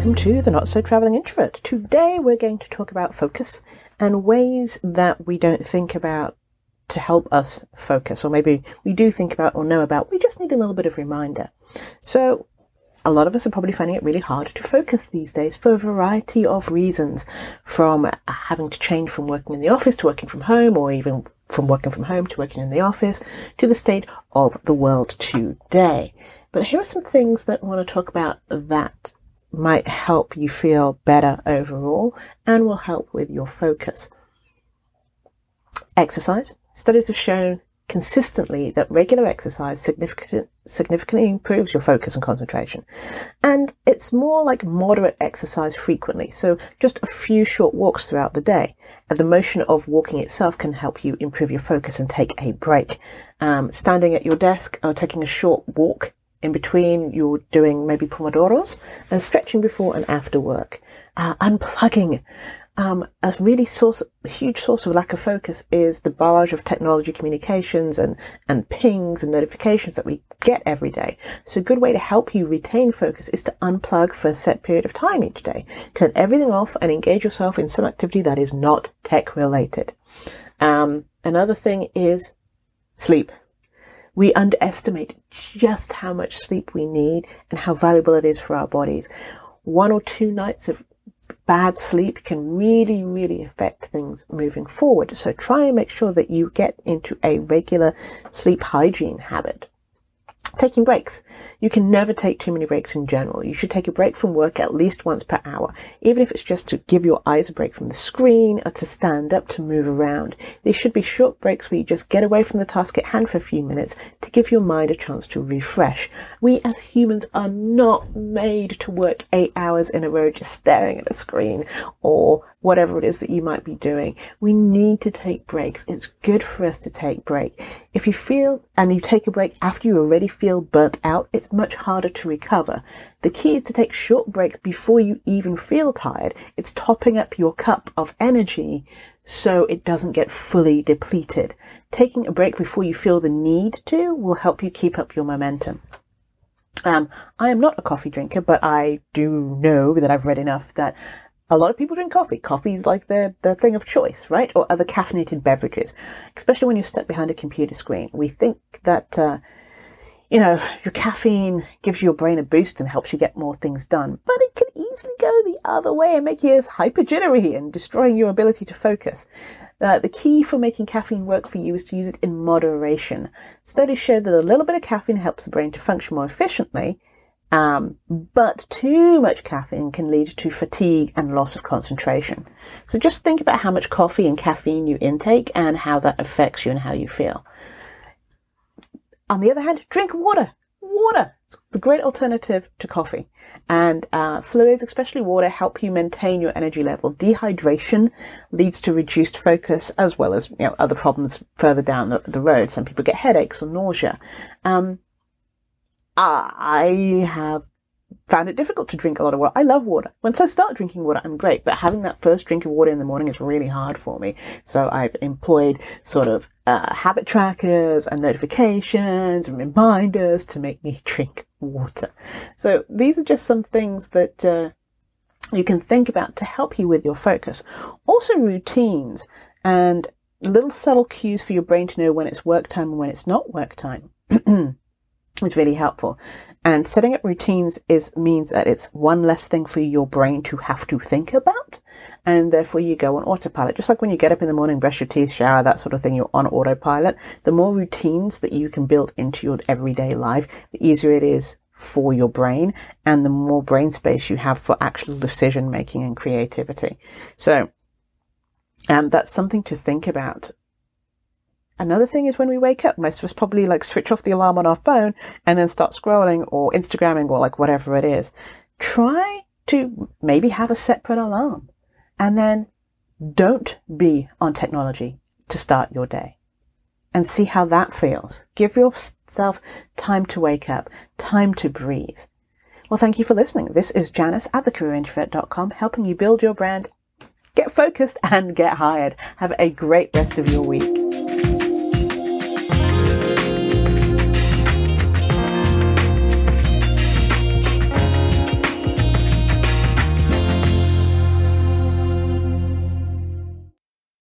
to the Not So Traveling Introvert. Today we're going to talk about focus and ways that we don't think about to help us focus, or maybe we do think about or know about, we just need a little bit of reminder. So, a lot of us are probably finding it really hard to focus these days for a variety of reasons, from having to change from working in the office to working from home, or even from working from home to working in the office, to the state of the world today. But here are some things that I want to talk about that might help you feel better overall and will help with your focus. Exercise. Studies have shown consistently that regular exercise significant, significantly improves your focus and concentration. And it's more like moderate exercise frequently, so just a few short walks throughout the day. And the motion of walking itself can help you improve your focus and take a break. Um, standing at your desk or taking a short walk in between you're doing maybe pomodoros and stretching before and after work. Uh, unplugging. Um, a really source, a huge source of lack of focus is the barrage of technology communications and, and pings and notifications that we get every day. So a good way to help you retain focus is to unplug for a set period of time each day. Turn everything off and engage yourself in some activity that is not tech related. Um, another thing is sleep. We underestimate just how much sleep we need and how valuable it is for our bodies. One or two nights of bad sleep can really, really affect things moving forward. So try and make sure that you get into a regular sleep hygiene habit. Taking breaks. You can never take too many breaks in general. You should take a break from work at least once per hour, even if it's just to give your eyes a break from the screen or to stand up to move around. These should be short breaks where you just get away from the task at hand for a few minutes to give your mind a chance to refresh. We as humans are not made to work eight hours in a row just staring at a screen or whatever it is that you might be doing. We need to take breaks. It's good for us to take break. If you feel and you take a break after you already feel burnt out, it's much harder to recover. The key is to take short breaks before you even feel tired. It's topping up your cup of energy so it doesn't get fully depleted. Taking a break before you feel the need to will help you keep up your momentum. Um, I am not a coffee drinker, but I do know that I've read enough that a lot of people drink coffee. Coffee is like the, the thing of choice, right? Or other caffeinated beverages, especially when you're stuck behind a computer screen. We think that, uh, you know, your caffeine gives your brain a boost and helps you get more things done, but it can easily go the other way and make you hyper jittery and destroying your ability to focus. Uh, the key for making caffeine work for you is to use it in moderation. Studies show that a little bit of caffeine helps the brain to function more efficiently, um, but too much caffeine can lead to fatigue and loss of concentration. So just think about how much coffee and caffeine you intake and how that affects you and how you feel. On the other hand, drink water. Water. It's the great alternative to coffee. And uh, fluids, especially water, help you maintain your energy level. Dehydration leads to reduced focus as well as you know other problems further down the, the road. Some people get headaches or nausea. Um, I have found it difficult to drink a lot of water. I love water. Once I start drinking water, I'm great, but having that first drink of water in the morning is really hard for me. So I've employed sort of uh, habit trackers and notifications and reminders to make me drink water. So these are just some things that uh, you can think about to help you with your focus. Also routines and little subtle cues for your brain to know when it's work time and when it's not work time. is really helpful. And setting up routines is means that it's one less thing for your brain to have to think about, and therefore you go on autopilot. Just like when you get up in the morning, brush your teeth, shower, that sort of thing, you're on autopilot. The more routines that you can build into your everyday life, the easier it is for your brain, and the more brain space you have for actual decision making and creativity. So, um, that's something to think about Another thing is when we wake up, most of us probably like switch off the alarm on our phone and then start scrolling or Instagramming or like whatever it is. Try to maybe have a separate alarm and then don't be on technology to start your day and see how that feels. Give yourself time to wake up, time to breathe. Well, thank you for listening. This is Janice at thecareerintrovert.com helping you build your brand, get focused and get hired. Have a great rest of your week.